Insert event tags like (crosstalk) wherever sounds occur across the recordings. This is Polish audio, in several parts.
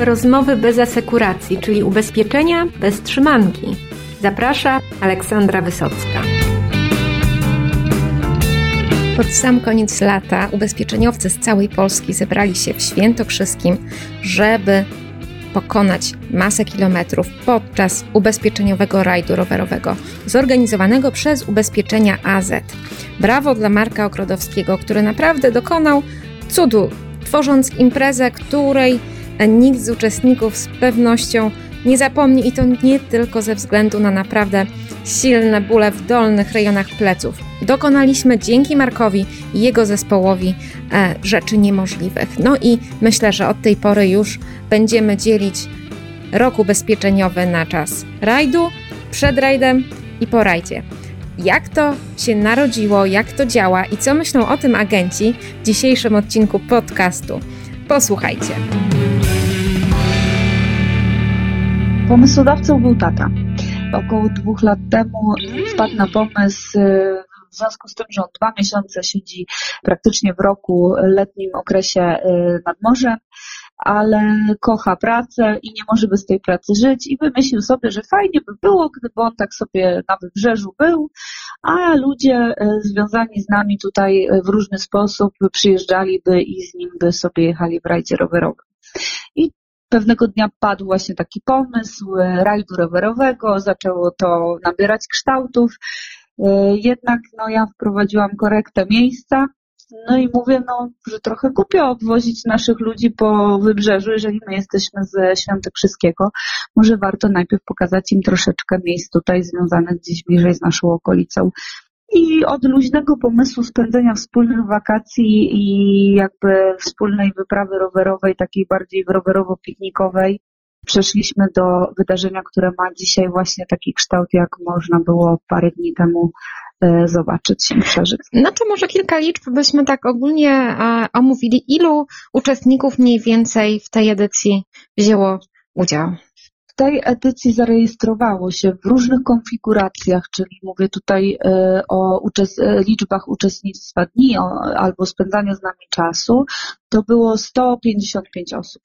Rozmowy bez asekuracji, czyli ubezpieczenia bez trzymanki. Zaprasza Aleksandra Wysocka. Pod sam koniec lata ubezpieczeniowcy z całej Polski zebrali się w Świętokrzyskim, żeby pokonać masę kilometrów podczas ubezpieczeniowego rajdu rowerowego zorganizowanego przez ubezpieczenia AZ. Brawo dla Marka Okrodowskiego, który naprawdę dokonał cudu, tworząc imprezę, której nikt z uczestników z pewnością nie zapomni i to nie tylko ze względu na naprawdę silne bóle w dolnych rejonach pleców. Dokonaliśmy dzięki Markowi i jego zespołowi e, rzeczy niemożliwych. No i myślę, że od tej pory już będziemy dzielić rok ubezpieczeniowy na czas rajdu, przed rajdem i po rajdzie. Jak to się narodziło, jak to działa i co myślą o tym agenci w dzisiejszym odcinku podcastu. Posłuchajcie. Pomysłodawcą był tata. Około dwóch lat temu wpadł na pomysł y, w związku z tym, że on dwa miesiące siedzi praktycznie w roku letnim okresie y, nad morzem, ale kocha pracę i nie może bez tej pracy żyć i wymyślił sobie, że fajnie by było, gdyby on tak sobie na wybrzeżu był, a ludzie y, związani z nami tutaj w różny sposób przyjeżdżaliby i z nim by sobie jechali w rajdzie rowerowym. I Pewnego dnia padł właśnie taki pomysł e, rajdu rowerowego, zaczęło to nabierać kształtów, e, jednak no, ja wprowadziłam korektę miejsca, no i mówię, no, że trochę głupio obwozić naszych ludzi po wybrzeżu, jeżeli my jesteśmy ze Świętokrzyskiego. Może warto najpierw pokazać im troszeczkę miejsc tutaj związanych gdzieś bliżej z naszą okolicą. I od luźnego pomysłu spędzenia wspólnych wakacji i jakby wspólnej wyprawy rowerowej, takiej bardziej rowerowo-piknikowej, przeszliśmy do wydarzenia, które ma dzisiaj właśnie taki kształt, jak można było parę dni temu e, zobaczyć i przeżyć. To może kilka liczb byśmy tak ogólnie e, omówili. Ilu uczestników mniej więcej w tej edycji wzięło udział? Tej edycji zarejestrowało się w różnych konfiguracjach, czyli mówię tutaj e, o e, liczbach uczestnictwa dni albo spędzania z nami czasu, to było 155 osób.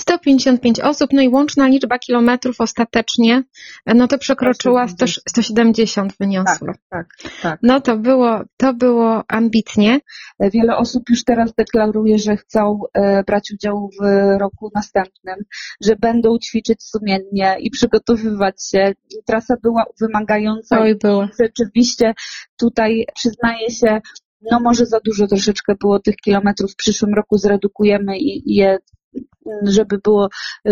155 osób, no i łączna liczba kilometrów ostatecznie, no to przekroczyła 100, 170 wyniosła. Tak, tak, tak. No to było, to było ambitnie. Wiele osób już teraz deklaruje, że chcą e, brać udział w roku następnym, że będą ćwiczyć sumiennie i przygotowywać się. Trasa była wymagająca. Oj, była. Rzeczywiście tutaj przyznaję się, no może za dużo troszeczkę było tych kilometrów. W przyszłym roku zredukujemy i je żeby było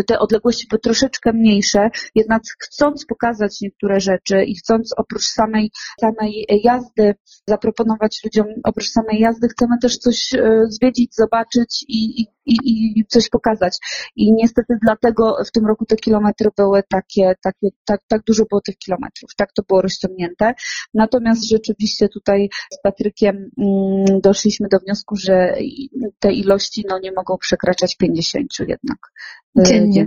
te odległości były troszeczkę mniejsze, jednak chcąc pokazać niektóre rzeczy i chcąc oprócz samej, samej jazdy zaproponować ludziom, oprócz samej jazdy chcemy też coś e, zwiedzić, zobaczyć i, i, i coś pokazać. I niestety dlatego w tym roku te kilometry były takie, takie tak, tak dużo było tych kilometrów, tak to było rozciągnięte. Natomiast rzeczywiście tutaj z Patrykiem mm, doszliśmy do wniosku, że te ilości no, nie mogą przekraczać 50 jednak. E, dziennie.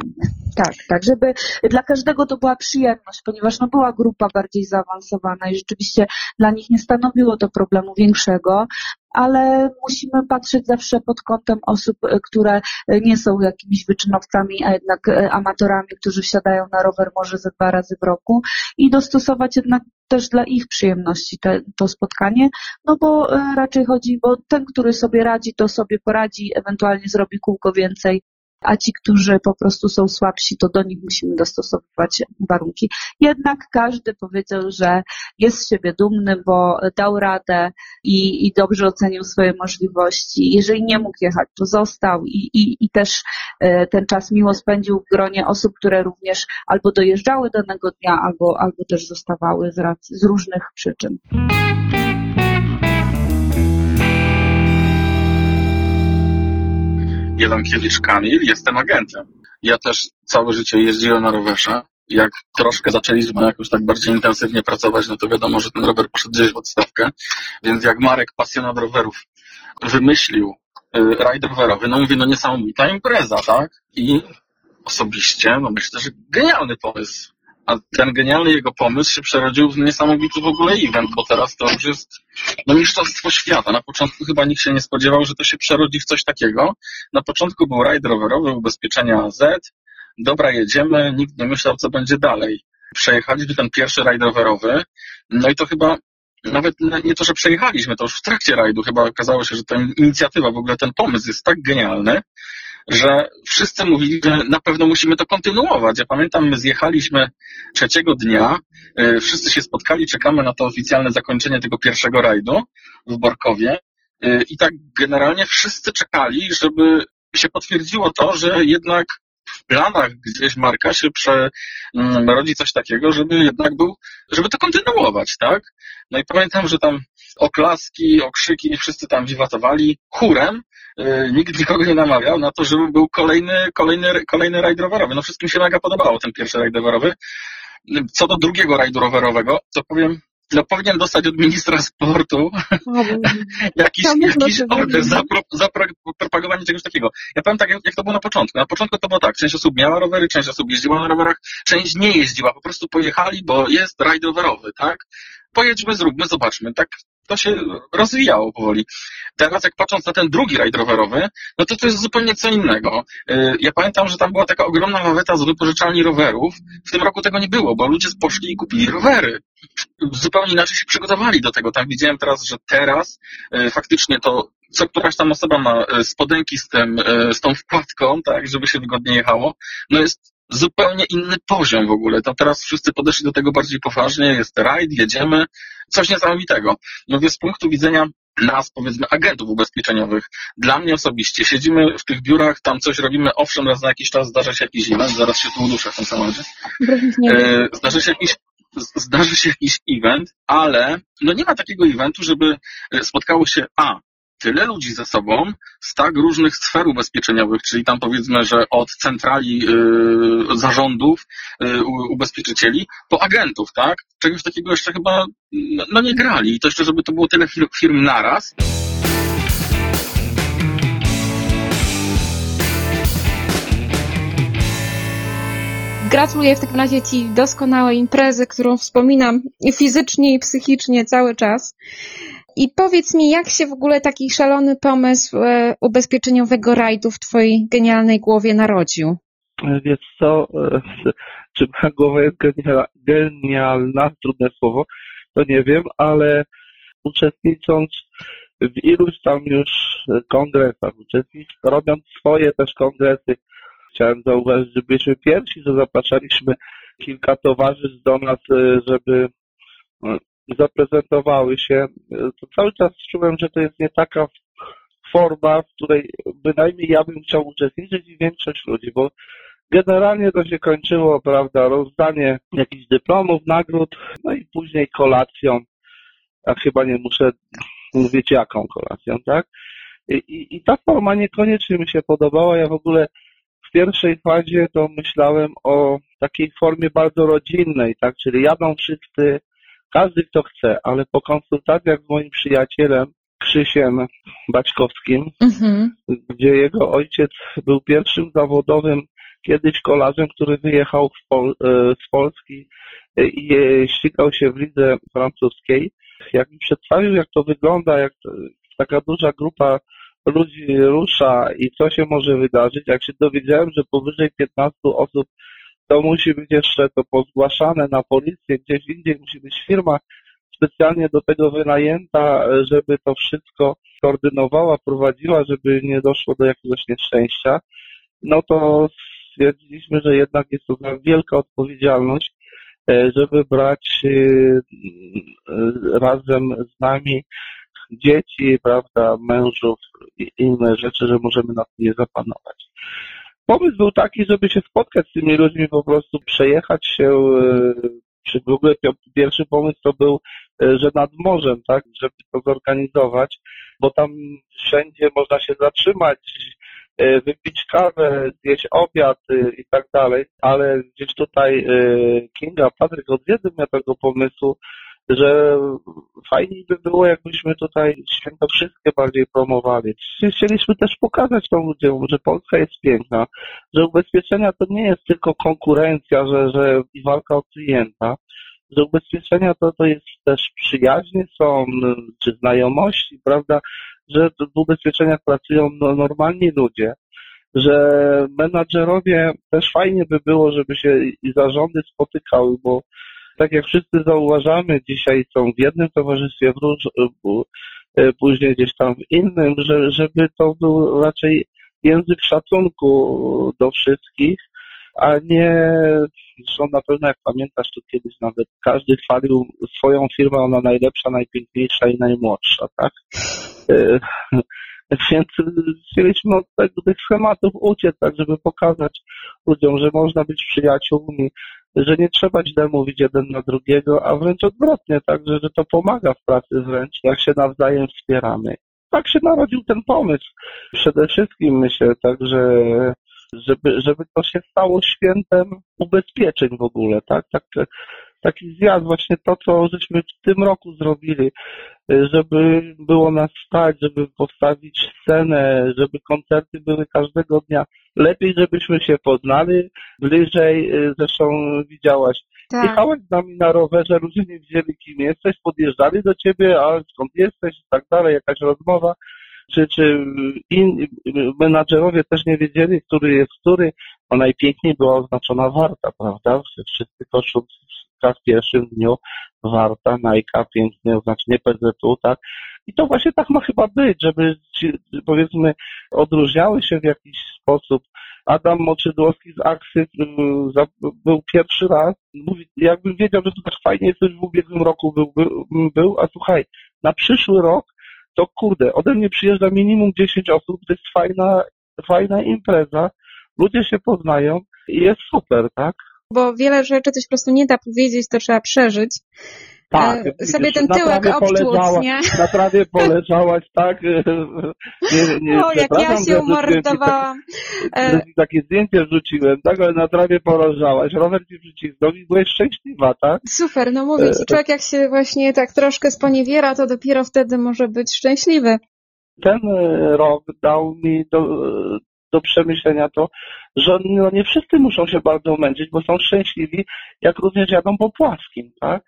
Tak, tak, żeby dla każdego to była przyjemność, ponieważ no była grupa bardziej zaawansowana i rzeczywiście dla nich nie stanowiło to problemu większego, ale musimy patrzeć zawsze pod kątem osób, e, które nie są jakimiś wyczynowcami, a jednak e, amatorami, którzy wsiadają na rower może ze dwa razy w roku i dostosować jednak też dla ich przyjemności te, to spotkanie, no bo raczej chodzi, bo ten, który sobie radzi, to sobie poradzi, ewentualnie zrobi kółko więcej, a ci, którzy po prostu są słabsi, to do nich musimy dostosowywać warunki. Jednak każdy powiedział, że jest z siebie dumny, bo dał radę i, i dobrze ocenił swoje możliwości. Jeżeli nie mógł jechać, to został i, i, i też e, ten czas miło spędził w gronie osób, które również albo dojeżdżały danego dnia, albo, albo też zostawały z, z różnych przyczyn. Jeden Kiewicz Kamil, jestem agentem. Ja też całe życie jeździłem na rowerze. Jak troszkę zaczęliśmy jakoś tak bardziej intensywnie pracować, no to wiadomo, że ten rower poszedł gdzieś w odstawkę. Więc jak Marek, pasjonat rowerów, wymyślił y, rajd rowerowy, no mówię, no niesamowita impreza, tak? I osobiście, no myślę, że genialny pomysł. A ten genialny jego pomysł się przerodził w niesamowity w ogóle event, bo teraz to już jest no, mistrzostwo świata. Na początku chyba nikt się nie spodziewał, że to się przerodzi w coś takiego. Na początku był rajd rowerowy, ubezpieczenia Z. Dobra, jedziemy, nikt nie myślał, co będzie dalej. Przejechaliśmy ten pierwszy rajd rowerowy, no i to chyba nawet nie to, że przejechaliśmy, to już w trakcie rajdu chyba okazało się, że ta inicjatywa, w ogóle ten pomysł jest tak genialny, że wszyscy mówili, że na pewno musimy to kontynuować. Ja pamiętam, my zjechaliśmy trzeciego dnia, y, wszyscy się spotkali, czekamy na to oficjalne zakończenie tego pierwszego rajdu w Borkowie y, i tak generalnie wszyscy czekali, żeby się potwierdziło to, że jednak w planach gdzieś Marka się przerodzi coś takiego, żeby jednak był, żeby to kontynuować, tak? No i pamiętam, że tam oklaski, okrzyki, wszyscy tam wiwatowali chórem, yy, nikt nikogo nie namawiał na to, żeby był kolejny, kolejny, kolejny rajd rowerowy. No wszystkim się mega podobało ten pierwszy rajd rowerowy. Co do drugiego rajdu rowerowego, to powiem, no powinien dostać od ministra sportu (laughs) jakiś, jakiś order za, pro, za propagowanie czegoś takiego. Ja powiem tak, jak, jak, to było na początku. Na początku to było tak, część osób miała rowery, część osób jeździła na rowerach, część nie jeździła, po prostu pojechali, bo jest rajd rowerowy, tak? Pojedźmy, zróbmy, zobaczmy. Tak to się rozwijało powoli. Teraz jak patrząc na ten drugi rajd rowerowy, no to to jest zupełnie co innego. Y, ja pamiętam, że tam była taka ogromna laweta z wypożyczalni rowerów. W tym roku tego nie było, bo ludzie poszli i kupili rowery. Zupełnie inaczej się przygotowali do tego. Tam widziałem teraz, że teraz y, faktycznie to co któraś tam osoba ma y, spodenki z, tym, z tą wkładką, tak, żeby się wygodnie jechało, no jest zupełnie inny poziom w ogóle. To teraz wszyscy podeszli do tego bardziej poważnie, jest rajd, jedziemy, coś niesamowitego. Mówię, z punktu widzenia nas, powiedzmy, agentów ubezpieczeniowych. Dla mnie osobiście siedzimy w tych biurach, tam coś robimy, owszem, raz na jakiś czas zdarza się jakiś event, zaraz się tu uduszę w tym samochodzie. E, zdarzy się jakiś zdarzy się jakiś event, ale no nie ma takiego eventu, żeby spotkało się A, tyle ludzi ze sobą z tak różnych sfer ubezpieczeniowych, czyli tam powiedzmy, że od centrali yy, zarządów yy, ubezpieczycieli po agentów, tak? Czegoś takiego jeszcze chyba no, no nie grali. I to jeszcze, żeby to było tyle firm, firm naraz. Gratuluję w takim razie Ci doskonałej imprezy, którą wspominam fizycznie i psychicznie cały czas. I powiedz mi, jak się w ogóle taki szalony pomysł e, ubezpieczeniowego rajdu w Twojej genialnej głowie narodził? Wiesz co, e, (laughs) czy moja głowa jest genialna, trudne słowo, to nie wiem, ale uczestnicząc w iluś tam już kongresach, uczestnicząc, robiąc swoje też kongresy, chciałem zauważyć, że byliśmy pierwsi, że zapraszaliśmy kilka towarzystw do nas, e, żeby zaprezentowały się, to cały czas czułem, że to jest nie taka forma, w której bynajmniej ja bym chciał uczestniczyć i większość ludzi, bo generalnie to się kończyło, prawda, rozdanie jakichś dyplomów, nagród, no i później kolacją, a chyba nie muszę mówić jaką kolacją, tak? I, i, I ta forma niekoniecznie mi się podobała, ja w ogóle w pierwszej fazie to myślałem o takiej formie bardzo rodzinnej, tak, czyli jadą wszyscy każdy, kto chce, ale po konsultacjach z moim przyjacielem Krzysiem Baćkowskim, mhm. gdzie jego ojciec był pierwszym zawodowym kiedyś kolarzem, który wyjechał Pol e, z Polski i ścigał się w lidze francuskiej. Jak mi przedstawił, jak to wygląda, jak taka duża grupa ludzi rusza i co się może wydarzyć, jak się dowiedziałem, że powyżej 15 osób to musi być jeszcze to pozgłaszane na policję, gdzieś indziej musi być firma specjalnie do tego wynajęta, żeby to wszystko koordynowała, prowadziła, żeby nie doszło do jakiegoś nieszczęścia, no to stwierdziliśmy, że jednak jest to wielka odpowiedzialność, e, żeby brać e, razem z nami dzieci, prawda, mężów i inne rzeczy, że możemy na tym nie zapanować. Pomysł był taki, żeby się spotkać z tymi ludźmi, po prostu przejechać się, e, czy w ogóle pierwszy pomysł to był, e, że nad morzem, tak, żeby to zorganizować, bo tam wszędzie można się zatrzymać, e, wypić kawę, zjeść obiad i tak dalej, ale gdzieś tutaj Kinga, Patryk od wiedzy miał tego pomysłu, że fajniej by było, jakbyśmy tutaj święto wszystkie bardziej promowali. Chcieliśmy też pokazać tą ludziom, że Polska jest piękna, że ubezpieczenia to nie jest tylko konkurencja, że, że i walka o klienta, że ubezpieczenia to, to jest też przyjaźnie są, czy znajomości, prawda, że w ubezpieczeniach pracują no, normalni ludzie, że menadżerowie też fajnie by było, żeby się i zarządy spotykały, bo tak jak wszyscy zauważamy, dzisiaj są w jednym towarzystwie, e, później gdzieś tam w innym, że, żeby to był raczej język szacunku do wszystkich, a nie, zresztą na pewno jak pamiętasz, to kiedyś nawet każdy chwalił swoją firmę, ona najlepsza, najpiękniejsza i najmłodsza, tak? E, (laughs) więc chcieliśmy od tych schematów uciec, tak żeby pokazać ludziom, że można być przyjaciółmi, że nie trzeba źle mówić jeden na drugiego, a wręcz odwrotnie, tak, że, że to pomaga w pracy wręcz, jak się nawzajem wspieramy. Tak się narodził ten pomysł. Przede wszystkim myślę, tak, że żeby, żeby to się stało świętem ubezpieczeń w ogóle, tak? tak taki zjazd, właśnie to, co żeśmy w tym roku zrobili, żeby było nas stać, żeby postawić scenę, żeby koncerty były każdego dnia. Lepiej, żebyśmy się poznali bliżej, zresztą widziałaś. Tak. Jechałeś z nami na rowerze, ludzie nie wiedzieli kim jesteś, podjeżdżali do ciebie, a skąd jesteś i tak dalej, jakaś rozmowa czy, czy in, menadżerowie też nie wiedzieli, który jest który, a najpiękniej była oznaczona warta, prawda? Wszyscy koszulki w pierwszym dniu warta, Nike, pięknie oznaczenie PZU, tak? I to właśnie tak ma chyba być, żeby ci, powiedzmy odróżniały się w jakiś sposób. Adam Moczydłowski z Aksy był pierwszy raz. Mówi, jakbym wiedział, że to tak fajnie coś w ubiegłym roku był, był, był, a słuchaj, na przyszły rok to kurde, ode mnie przyjeżdża minimum 10 osób, to jest fajna, fajna impreza, ludzie się poznają i jest super, tak? Bo wiele rzeczy coś po prostu nie da powiedzieć, to trzeba przeżyć. Tak, e, sobie ten tyłek obtłuc, nie? Na trawie (laughs) poleżałaś, tak? (laughs) Nie, nie, o, jak ja się umordowałam. Tak, takie zdjęcie wrzuciłem, tak? Ale na trawie poleżałaś, rower ci wrzucisnął i byłeś szczęśliwa, tak? Super, no mówię ci, człowiek jak się właśnie tak troszkę sponiewiera, to dopiero wtedy może być szczęśliwy. Ten e, rok dał mi do, do przemyślenia to, że no nie wszyscy muszą się bardzo męczyć, bo są szczęśliwi, jak również jadą po płaskim, tak?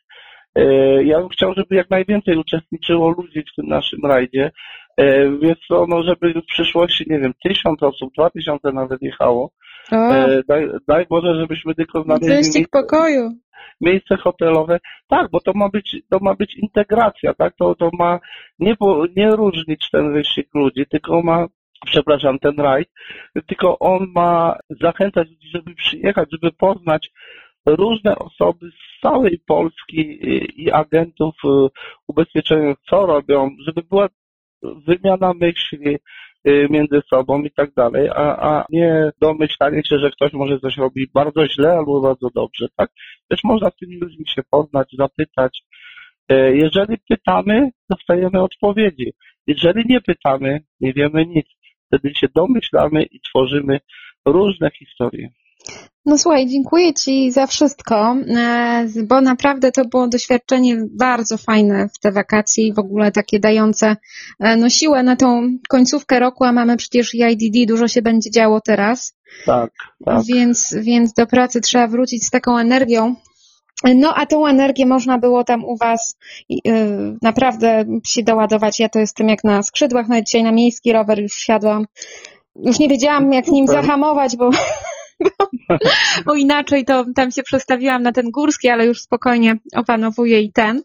E, ja bym chciał, żeby jak najwięcej uczestniczyło ludzi w tym naszym rajdzie, e, więc to, no, żeby w przyszłości, nie wiem, tysiąc osób, dwa tysiące nawet jechało. E, daj, daj Boże, żebyśmy tylko znaleźli miejsce, pokoju. miejsce hotelowe. Tak, bo to ma być, to ma być integracja, tak? To, to ma nie, nie różnić ten wyścig ludzi, tylko ma przepraszam, ten rajd, tylko on ma zachęcać ludzi, żeby przyjechać, żeby poznać różne osoby z całej Polski i agentów y, ubezpieczeniowych, co robią, żeby była wymiana myśli y, między sobą i tak dalej, a, a nie domyślanie się, że ktoś może coś robi bardzo źle albo bardzo dobrze, tak? Też można z tymi ludźmi się poznać, zapytać. Y, jeżeli pytamy, dostajemy odpowiedzi. Jeżeli nie pytamy, nie wiemy nic. Wtedy się domyślamy i tworzymy różne historie. No słuchaj, dziękuję Ci za wszystko, e, bo naprawdę to było doświadczenie bardzo fajne w te wakacje i w ogóle takie dające e, no, siłę na tą końcówkę roku, a mamy przecież IDD, dużo się będzie działo teraz. Tak, tak. Więc, więc do pracy trzeba wrócić z taką energią. No, a tą energię można było tam u Was yy, naprawdę się doładować. Ja to jestem jak na skrzydłach, no dzisiaj na miejski rower już wsiadłam. Już nie wiedziałam, jak nim zahamować, bo bo inaczej to tam się przestawiłam na ten górski, ale już spokojnie opanowuję i ten.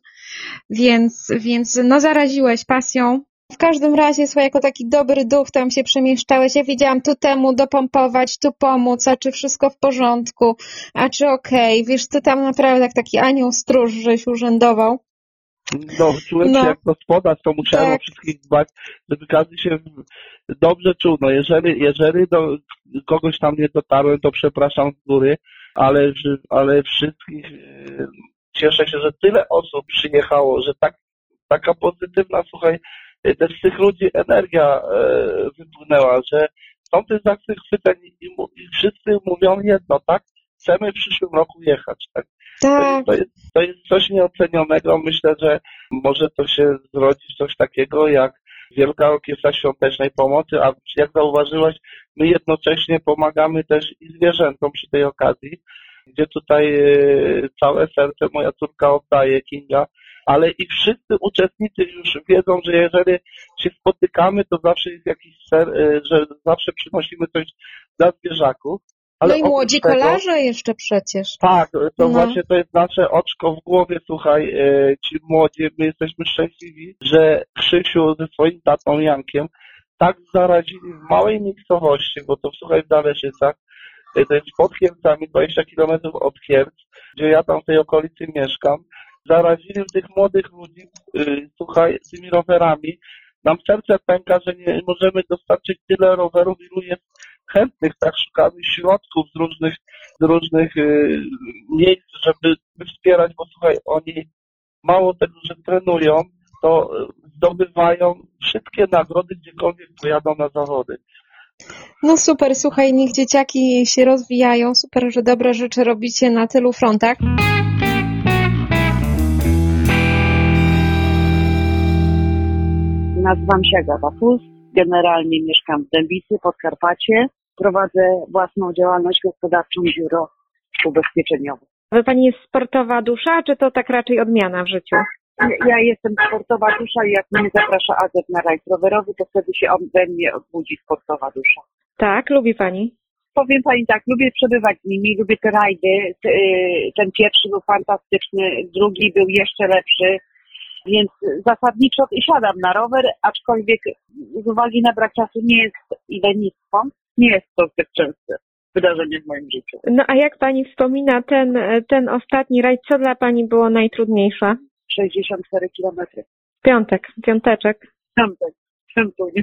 Więc, więc no zaraziłeś pasją. W każdym razie, słuchaj, jako taki dobry duch tam się przemieszczałeś. Ja wiedziałam tu temu dopompować, tu pomóc, a czy wszystko w porządku, a czy okej. Okay. Wiesz, ty tam naprawdę jak taki anioł stróż, żeś urzędował. No, czułem no. się jak gospodarz, to musiałem tak. o wszystkich dbać, żeby każdy się dobrze czuł. No, jeżeli, jeżeli do kogoś tam nie dotarłem, to przepraszam z góry, ale, ale wszystkich e, cieszę się, że tyle osób przyjechało, że tak, taka pozytywna, słuchaj, też z tych ludzi energia e, wypłynęła, że są też zachwyceni i, i wszyscy mówią jedno, tak? Chcemy w przyszłym roku jechać, tak? Tak. To jest, to jest coś nieocenionego. Myślę, że może to się zrodzić coś takiego jak Wielka Orkiestra Świątecznej Pomocy, a jak zauważyłaś, my jednocześnie pomagamy też i zwierzętom przy tej okazji, gdzie tutaj e, całe serce moja córka oddaje Kinga, ale i wszyscy uczestnicy już wiedzą, że jeżeli się spotykamy, to zawsze jest jakiś ser, e, że zawsze przynosimy coś dla zwierzaków. Ale no i młodzi tego- kolarze jeszcze przecież. tak, to No. właśnie to jest nasze oczko w głowie, słuchaj, e, ci młodzi, my jesteśmy szczęśliwi, że Krzysiu ze swoim tatą Jankiem tak zarazili w małej miejscowości, bo to słuchaj w Daleszycach, e, to jest pod Kielcami, 20 kilometrów od Kielc, gdzie ja tam w tej okolicy mieszkam, zarazili tych młodych ludzi, e, słuchaj, tymi rowerami. Nam serce pęka, że nie możemy dostarczyć tyle rowerów, ilu jest chętnych, tak szukamy środków z różnych, z różnych y, miejsc, żeby wspierać, bo słuchaj, oni mało tego, że trenują, to y, zdobywają wszystkie nagrody, gdziekolwiek pojadą na zawody. No super, słuchaj, niech dzieciaki się rozwijają. Super, że dobre rzeczy robicie na tylu frontach. Nazywam się Agata Fus, generalnie mieszkam w Dębicy, Podkarpacie. Prowadzę własną działalność gospodarczą biuro ubezpieczeniowe. Wy pani jest sportowa dusza, czy to tak raczej odmiana w życiu? Ja- jestem sportowa dusza i jak mnie zaprasza Adet na rajd rowerowy, to wtedy się we mnie odbudzi sportowa dusza. Tak, lubi pani. Powiem Pani tak, lubię przebywać z nimi, lubię te rajdy. Y, Ten pierwszy był fantastyczny, drugi był jeszcze lepszy, więc zasadniczo siadam na rower, aczkolwiek z uwagi na brak czasu nie jest i lenistwo, nie jest to zbyt częste wydarzenie w moim życiu. No a jak pani wspomina ten, ten ostatni rajd, co dla pani było najtrudniejsze? 64 kilometry. Piątek, piąteczek. Piątek, piątunio.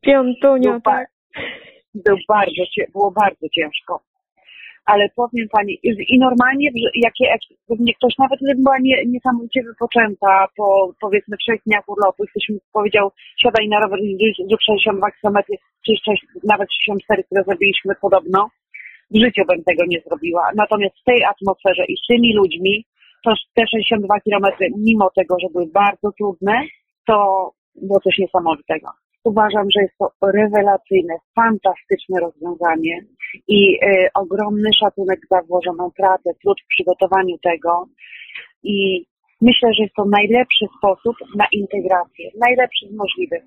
Piątunio, tak. bardzo, było bardzo ciężko. Ale powiem Pani, i normalnie, jakie, jak mnie ktoś nawet gdybym była nie, niesamowicie wypoczęta po powiedzmy trzech dniach urlopu, ktoś mi powiedział, siadaj na rower zrób 62 km, czy nawet 64, które zrobiliśmy podobno, w życiu bym tego nie zrobiła. Natomiast w tej atmosferze i z tymi ludźmi, to te 62 km, mimo tego, że były bardzo trudne, to było coś niesamowitego. Uważam, że jest to rewelacyjne, fantastyczne rozwiązanie i e, ogromny szacunek za włożoną pracę, trud w przygotowaniu tego i myślę, że jest to najlepszy sposób na integrację, najlepszy z możliwych.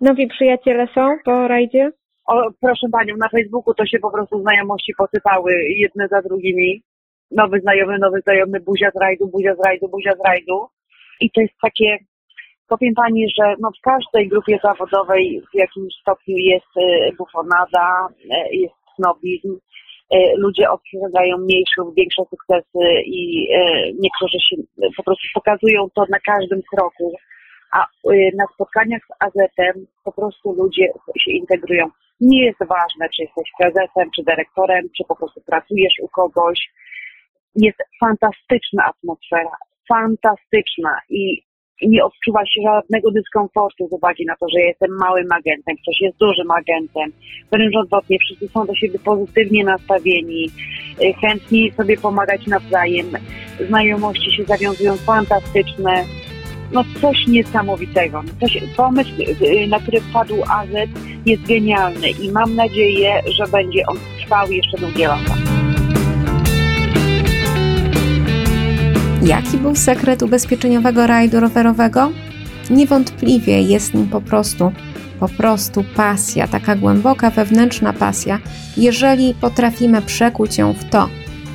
Nowi przyjaciele są po rajdzie? O, proszę Panią, na Facebooku to się po prostu znajomości posypały jedne za drugimi. Nowy znajomy, nowy znajomy, buzia z rajdu, buzia z rajdu, buzia z rajdu. I to jest takie, powiem Pani, że no w każdej grupie zawodowej w jakimś stopniu jest e, bufonada, e, jest snobizm. E, Ludzie osiągają mniejsze lub większe sukcesy i niektórzy się po prostu pokazują to na każdym kroku. A na spotkaniach z AZ-em po prostu ludzie się integrują. Nie jest ważne, czy jesteś prezesem, czy dyrektorem, czy po prostu pracujesz u kogoś. Jest fantastyczna atmosfera, fantastyczna i nie odczuwa się żadnego dyskomfortu z uwagi na to, że jestem małym agentem, ktoś jest dużym agentem. Wręcz odwrotnie, wszyscy są do siebie pozytywnie nastawieni, y, chętni sobie pomagać nawzajem. Znajomości się zawiązują fantastyczne. No coś niesamowitego. Coś, pomysł, y, na który wpadł AZ jest genialny i mam nadzieję, że będzie on trwał jeszcze długie lata. Jaki był sekret ubezpieczeniowego rajdu rowerowego? Niewątpliwie jest nim po prostu, po prostu pasja, taka głęboka wewnętrzna pasja. Jeżeli potrafimy przekuć ją w to,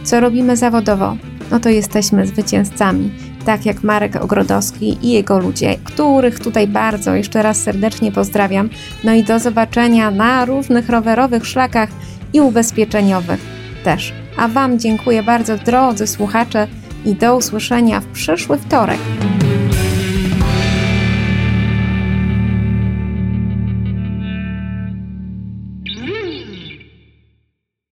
co robimy zawodowo, no to jesteśmy zwycięzcami. Tak jak Marek Ogrodowski i jego ludzie, których tutaj bardzo jeszcze raz serdecznie pozdrawiam. No i do zobaczenia na różnych rowerowych szlakach i ubezpieczeniowych też. A Wam dziękuję bardzo, drodzy słuchacze, i do usłyszenia w przyszły wtorek.